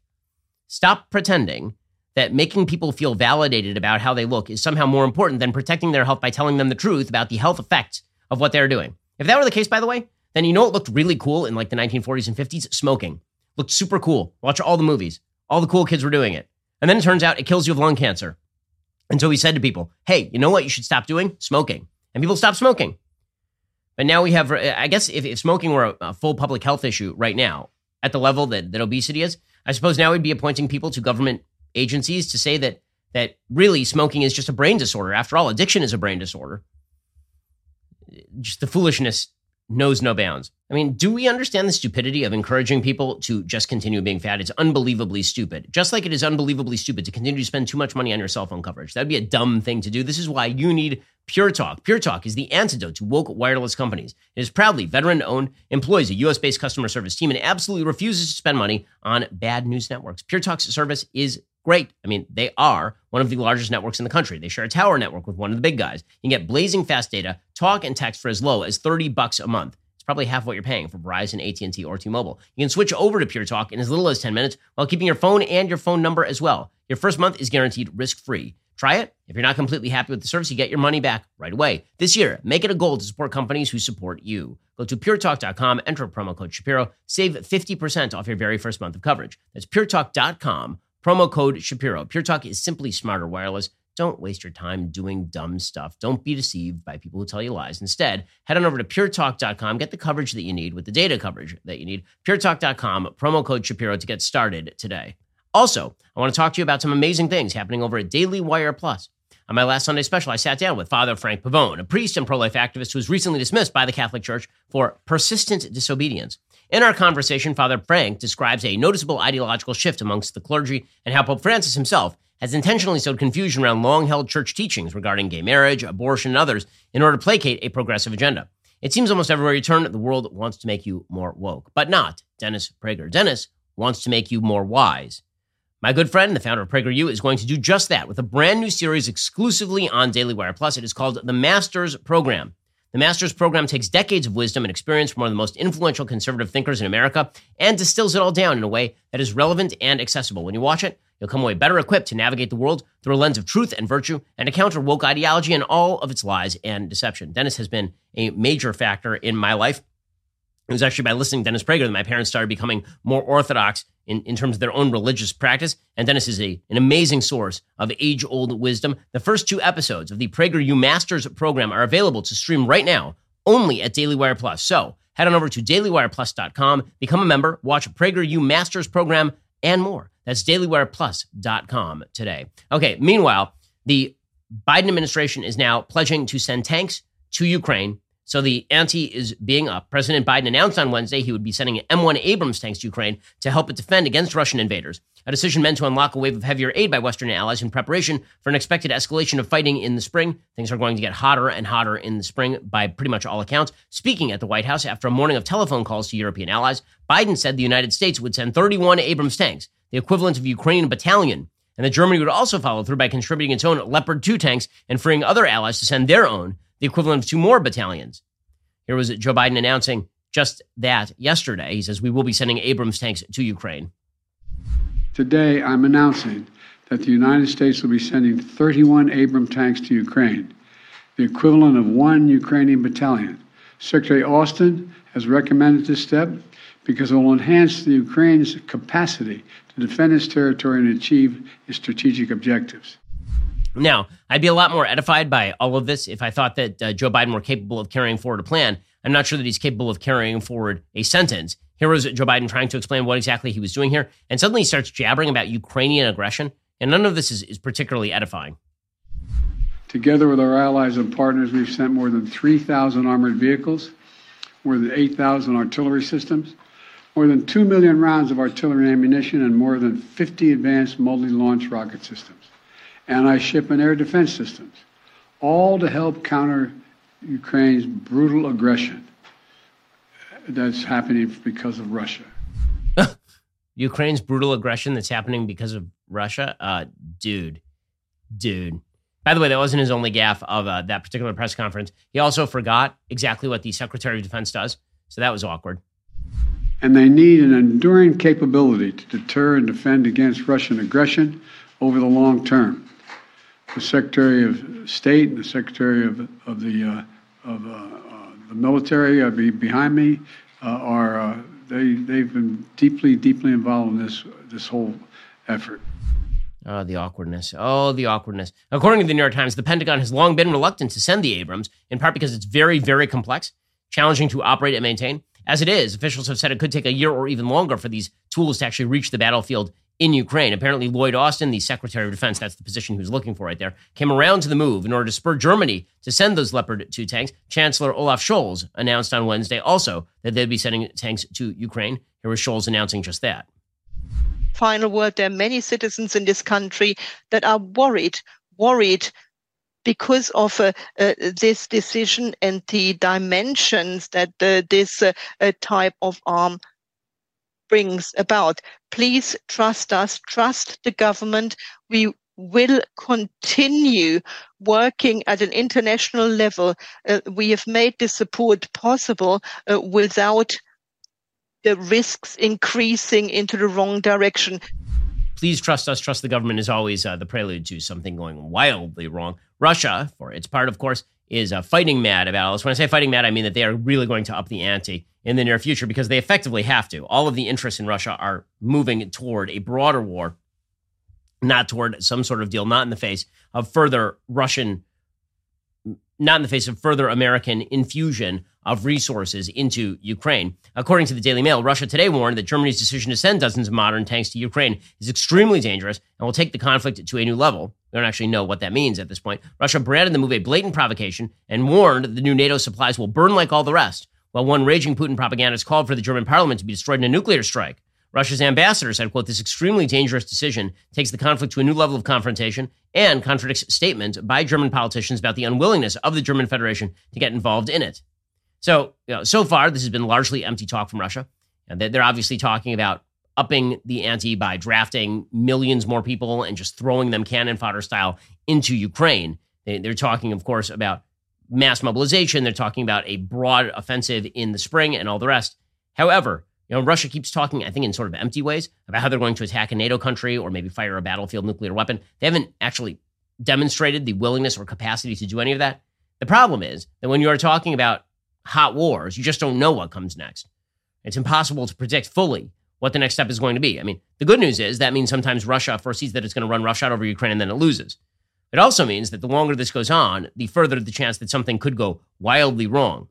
Stop pretending that making people feel validated about how they look is somehow more important than protecting their health by telling them the truth about the health effects of what they're doing. If that were the case, by the way, then you know it looked really cool in like the 1940s and 50s? Smoking. Looked super cool. Watch all the movies. All the cool kids were doing it. And then it turns out it kills you of lung cancer. And so he said to people, hey, you know what you should stop doing? Smoking and people stop smoking. But now we have, I guess, if, if smoking were a, a, full public health issue right now at the level that, that obesity is, I suppose now we'd be appointing people to government agencies to say that that really smoking is just a brain disorder. After all, addiction is a brain disorder. Just the foolishness knows no bounds. I mean, do we understand the stupidity of encouraging people to just continue being fat? It's unbelievably stupid. Just like it is unbelievably stupid to continue to spend too much money on your cell phone coverage. That'd be a dumb thing to do. This is why you need Pure Talk. Pure Talk is the antidote to woke wireless companies. It is proudly veteran owned, employs a US based customer service team, and absolutely refuses to spend money on bad news networks. Pure Talk's service is great. I mean, they are one of the largest networks in the country. They share a tower network with one of the big guys. You can get blazing fast data, talk and text for as low as 30 bucks a month. It's probably half what you're paying for Verizon, AT&T, or T-Mobile. You can switch over to Pure Talk in as little as 10 minutes while keeping your phone and your phone number as well. Your first month is guaranteed risk-free. Try it. If you're not completely happy with the service, you get your money back right away. This year, make it a goal to support companies who support you. Go to puretalk.com, enter promo code Shapiro, save 50% off your very first month of coverage. That's puretalk.com, promo code Shapiro. Pure Talk is simply smarter wireless. Don't waste your time doing dumb stuff. Don't be deceived by people who tell you lies. Instead, head on over to puretalk.com, get the coverage that you need with the data coverage that you need. puretalk.com, promo code Shapiro to get started today. Also, I want to talk to you about some amazing things happening over at Daily Wire Plus. On my last Sunday special, I sat down with Father Frank Pavone, a priest and pro life activist who was recently dismissed by the Catholic Church for persistent disobedience. In our conversation, Father Frank describes a noticeable ideological shift amongst the clergy and how Pope Francis himself has intentionally sowed confusion around long held church teachings regarding gay marriage, abortion, and others in order to placate a progressive agenda. It seems almost everywhere you turn, the world wants to make you more woke, but not Dennis Prager. Dennis wants to make you more wise. My good friend, the founder of PragerU, is going to do just that with a brand new series exclusively on Daily Wire Plus. It is called The Masters Program. The Masters Program takes decades of wisdom and experience from one of the most influential conservative thinkers in America and distills it all down in a way that is relevant and accessible. When you watch it, you'll come away better equipped to navigate the world through a lens of truth and virtue and to counter woke ideology and all of its lies and deception. Dennis has been a major factor in my life. It was actually by listening to Dennis Prager that my parents started becoming more orthodox in, in terms of their own religious practice. And Dennis is a, an amazing source of age old wisdom. The first two episodes of the PragerU Masters program are available to stream right now only at Daily Wire Plus. So head on over to dailywireplus.com, become a member, watch PragerU Masters program, and more. That's dailywireplus.com today. Okay, meanwhile, the Biden administration is now pledging to send tanks to Ukraine so the ante is being up. President Biden announced on Wednesday he would be sending M1 Abrams tanks to Ukraine to help it defend against Russian invaders, a decision meant to unlock a wave of heavier aid by Western allies in preparation for an expected escalation of fighting in the spring. Things are going to get hotter and hotter in the spring by pretty much all accounts. Speaking at the White House after a morning of telephone calls to European allies, Biden said the United States would send 31 Abrams tanks, the equivalent of a Ukrainian battalion, and that Germany would also follow through by contributing its own Leopard 2 tanks and freeing other allies to send their own, the equivalent of two more battalions. Here was Joe Biden announcing just that yesterday. He says, We will be sending Abrams tanks to Ukraine. Today, I'm announcing that the United States will be sending 31 Abrams tanks to Ukraine, the equivalent of one Ukrainian battalion. Secretary Austin has recommended this step because it will enhance the Ukraine's capacity to defend its territory and achieve its strategic objectives. Now, I'd be a lot more edified by all of this if I thought that uh, Joe Biden were capable of carrying forward a plan. I'm not sure that he's capable of carrying forward a sentence. Here was Joe Biden trying to explain what exactly he was doing here, and suddenly he starts jabbering about Ukrainian aggression, and none of this is, is particularly edifying. Together with our allies and partners, we've sent more than 3,000 armored vehicles, more than 8,000 artillery systems, more than 2 million rounds of artillery ammunition, and more than 50 advanced multi launch rocket systems anti-ship and air defense systems, all to help counter Ukraine's brutal aggression that's happening because of Russia. Ukraine's brutal aggression that's happening because of Russia? Uh, dude, dude. By the way, that wasn't his only gaffe of uh, that particular press conference. He also forgot exactly what the Secretary of Defense does, so that was awkward. And they need an enduring capability to deter and defend against Russian aggression over the long term the Secretary of State and the Secretary of, of the uh, of uh, uh, the military be, behind me are they they've been deeply deeply involved in this this whole effort. Oh, the awkwardness. Oh, the awkwardness. According to the New York Times, the Pentagon has long been reluctant to send the Abrams, in part because it's very, very complex, challenging to operate and maintain. As it is, officials have said it could take a year or even longer for these tools to actually reach the battlefield in Ukraine. Apparently, Lloyd Austin, the Secretary of Defense, that's the position he was looking for right there, came around to the move in order to spur Germany to send those Leopard 2 tanks. Chancellor Olaf Scholz announced on Wednesday also that they'd be sending tanks to Ukraine. Here was Scholz announcing just that. Final word there are many citizens in this country that are worried, worried because of uh, uh, this decision and the dimensions that uh, this uh, uh, type of arm brings about. Please trust us, trust the government. We will continue working at an international level. Uh, we have made this support possible without the risks increasing into the wrong direction please trust us, trust the government is always uh, the prelude to something going wildly wrong. Russia, for its part, of course, is uh, fighting mad about this. When I say fighting mad, I mean that they are really going to up the ante in the near future because they effectively have to. All of the interests in Russia are moving toward a broader war, not toward some sort of deal, not in the face of further Russian, not in the face of further American infusion of resources into Ukraine. According to the Daily Mail, Russia today warned that Germany's decision to send dozens of modern tanks to Ukraine is extremely dangerous and will take the conflict to a new level. We don't actually know what that means at this point. Russia branded the move a blatant provocation and warned the new NATO supplies will burn like all the rest, while one raging Putin propagandist called for the German parliament to be destroyed in a nuclear strike. Russia's ambassador said, quote, this extremely dangerous decision takes the conflict to a new level of confrontation and contradicts statements by German politicians about the unwillingness of the German Federation to get involved in it. So, you know, so far, this has been largely empty talk from Russia. And they're obviously talking about upping the ante by drafting millions more people and just throwing them cannon fodder style into Ukraine. They're talking, of course, about mass mobilization. They're talking about a broad offensive in the spring and all the rest. However, you know, Russia keeps talking, I think, in sort of empty ways about how they're going to attack a NATO country or maybe fire a battlefield nuclear weapon. They haven't actually demonstrated the willingness or capacity to do any of that. The problem is that when you are talking about hot wars. You just don't know what comes next. It's impossible to predict fully what the next step is going to be. I mean, the good news is that means sometimes Russia foresees that it's going to run roughshod over Ukraine and then it loses. It also means that the longer this goes on, the further the chance that something could go wildly wrong.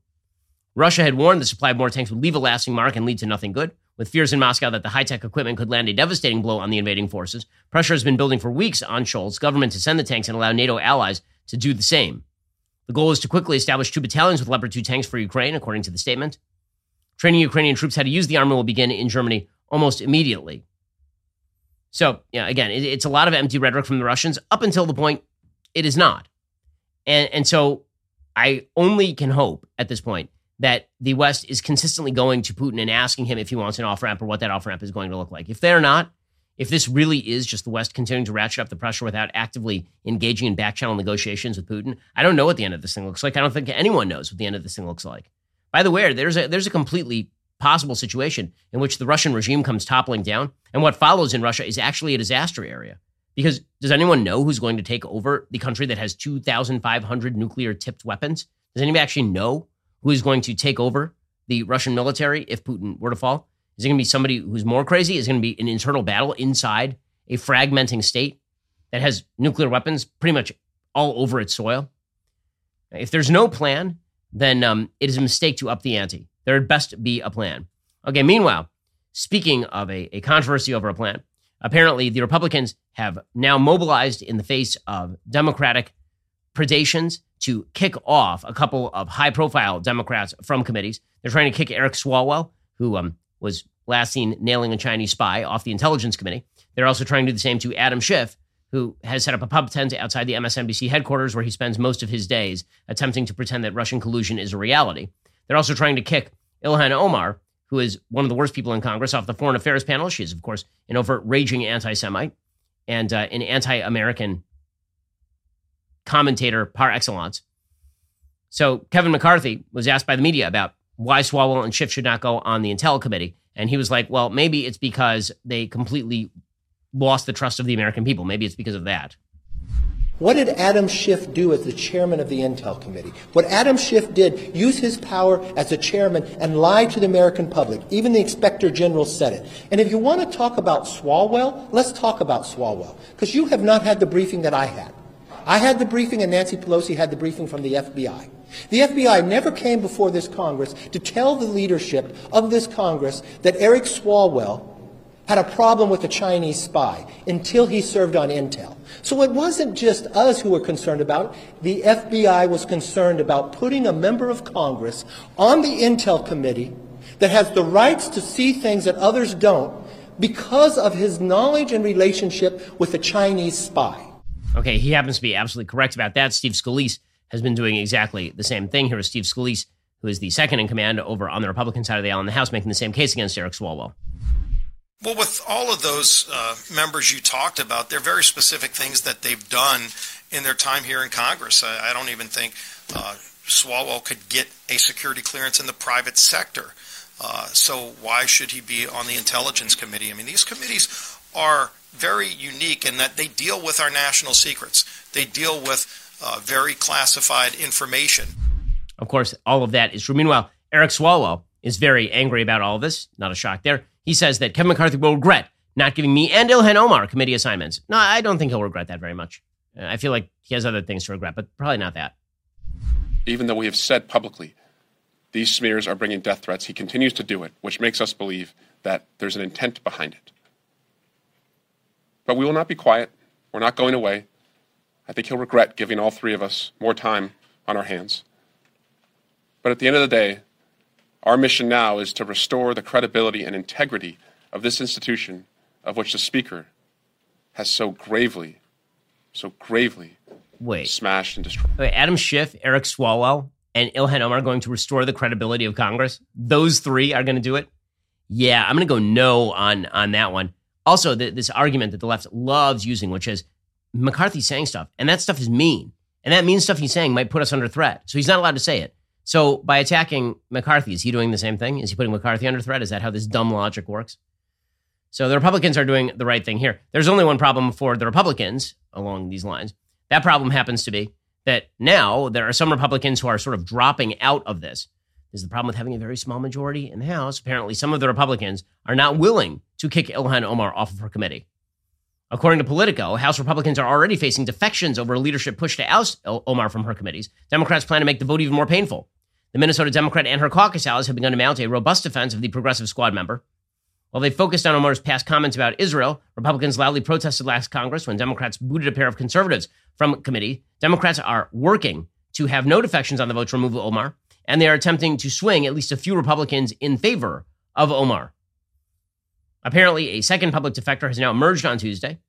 Russia had warned the supply of more tanks would leave a lasting mark and lead to nothing good. With fears in Moscow that the high tech equipment could land a devastating blow on the invading forces, pressure has been building for weeks on Scholz's government to send the tanks and allow NATO allies to do the same. The goal is to quickly establish two battalions with Leopard 2 tanks for Ukraine, according to the statement. Training Ukrainian troops how to use the armor will begin in Germany almost immediately. So, yeah, again, it, it's a lot of empty rhetoric from the Russians up until the point it is not. And, and so I only can hope at this point that the West is consistently going to Putin and asking him if he wants an off ramp or what that off ramp is going to look like. If they're not, if this really is just the West continuing to ratchet up the pressure without actively engaging in back channel negotiations with Putin, I don't know what the end of this thing looks like. I don't think anyone knows what the end of this thing looks like. By the way, there's a there's a completely possible situation in which the Russian regime comes toppling down, and what follows in Russia is actually a disaster area. Because does anyone know who's going to take over the country that has 2,500 nuclear tipped weapons? Does anybody actually know who is going to take over the Russian military if Putin were to fall? Is it going to be somebody who's more crazy? Is it going to be an internal battle inside a fragmenting state that has nuclear weapons pretty much all over its soil? If there's no plan, then um, it is a mistake to up the ante. There had best be a plan. Okay, meanwhile, speaking of a, a controversy over a plan, apparently the Republicans have now mobilized in the face of Democratic predations to kick off a couple of high profile Democrats from committees. They're trying to kick Eric Swalwell, who um, was last seen nailing a Chinese spy off the Intelligence Committee. They're also trying to do the same to Adam Schiff, who has set up a pub tent outside the MSNBC headquarters where he spends most of his days attempting to pretend that Russian collusion is a reality. They're also trying to kick Ilhan Omar, who is one of the worst people in Congress, off the Foreign Affairs panel. She is, of course, an overt raging anti Semite and uh, an anti American commentator par excellence. So Kevin McCarthy was asked by the media about why Swalwell and Schiff should not go on the Intel Committee. And he was like, well, maybe it's because they completely lost the trust of the American people. Maybe it's because of that. What did Adam Schiff do as the chairman of the Intel Committee? What Adam Schiff did, use his power as a chairman and lie to the American public. Even the Inspector General said it. And if you want to talk about Swalwell, let's talk about Swalwell. Because you have not had the briefing that I had. I had the briefing and Nancy Pelosi had the briefing from the FBI. The FBI never came before this Congress to tell the leadership of this Congress that Eric Swalwell had a problem with a Chinese spy until he served on Intel. So it wasn't just us who were concerned about it. The FBI was concerned about putting a member of Congress on the Intel committee that has the rights to see things that others don't because of his knowledge and relationship with a Chinese spy. Okay, he happens to be absolutely correct about that. Steve Scalise has been doing exactly the same thing. Here Steve Scalise, who is the second in command over on the Republican side of the aisle in the House, making the same case against Eric Swalwell. Well, with all of those uh, members you talked about, they're very specific things that they've done in their time here in Congress. I, I don't even think uh, Swalwell could get a security clearance in the private sector. Uh, so why should he be on the Intelligence Committee? I mean, these committees are very unique in that they deal with our national secrets. They deal with uh, very classified information. Of course, all of that is true. Meanwhile, Eric Swalwell is very angry about all of this. Not a shock there. He says that Kevin McCarthy will regret not giving me and Ilhan Omar committee assignments. No, I don't think he'll regret that very much. I feel like he has other things to regret, but probably not that. Even though we have said publicly these smears are bringing death threats, he continues to do it, which makes us believe that there's an intent behind it. But we will not be quiet. We're not going away. I think he'll regret giving all three of us more time on our hands. But at the end of the day, our mission now is to restore the credibility and integrity of this institution of which the Speaker has so gravely, so gravely Wait. smashed and destroyed. Wait, Adam Schiff, Eric Swalwell, and Ilhan Omar are going to restore the credibility of Congress. Those three are going to do it. Yeah, I'm going to go no on on that one. Also, the, this argument that the left loves using, which is McCarthy saying stuff, and that stuff is mean, and that mean stuff he's saying might put us under threat. So he's not allowed to say it. So by attacking McCarthy, is he doing the same thing? Is he putting McCarthy under threat? Is that how this dumb logic works? So the Republicans are doing the right thing here. There's only one problem for the Republicans along these lines. That problem happens to be that now there are some Republicans who are sort of dropping out of this. This is the problem with having a very small majority in the House. Apparently, some of the Republicans are not willing to kick Ilhan Omar off of her committee. According to Politico, House Republicans are already facing defections over a leadership push to oust Omar from her committees. Democrats plan to make the vote even more painful. The Minnesota Democrat and her caucus allies have begun to mount a robust defense of the progressive squad member. While they focused on Omar's past comments about Israel, Republicans loudly protested last Congress when Democrats booted a pair of conservatives from committee. Democrats are working to have no defections on the vote to remove Omar, and they are attempting to swing at least a few Republicans in favor of Omar. Apparently, a second public defector has now emerged on Tuesday.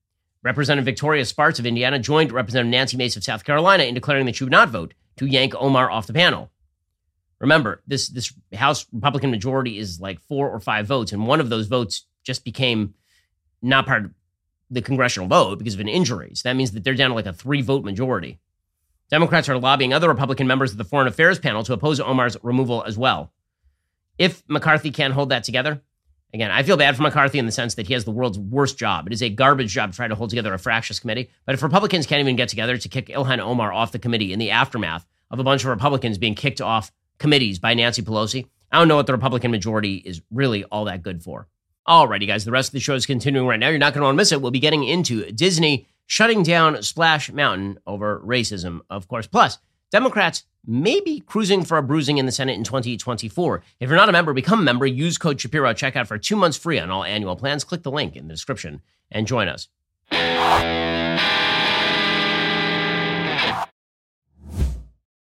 Representative Victoria Spartz of Indiana joined Representative Nancy Mace of South Carolina in declaring that she would not vote to yank Omar off the panel. Remember, this this House Republican majority is like four or five votes, and one of those votes just became not part of the congressional vote because of an injury. So that means that they're down to like a three vote majority. Democrats are lobbying other Republican members of the Foreign Affairs panel to oppose Omar's removal as well. If McCarthy can't hold that together, Again, I feel bad for McCarthy in the sense that he has the world's worst job. It is a garbage job to try to hold together a fractious committee. But if Republicans can't even get together to kick Ilhan Omar off the committee in the aftermath of a bunch of Republicans being kicked off committees by Nancy Pelosi, I don't know what the Republican majority is really all that good for. Alrighty, guys, the rest of the show is continuing right now. You're not going to want to miss it. We'll be getting into Disney shutting down Splash Mountain over racism, of course. Plus, Democrats may be cruising for a bruising in the Senate in 2024. If you're not a member, become a member. Use code Shapiro at checkout for two months free on all annual plans. Click the link in the description and join us.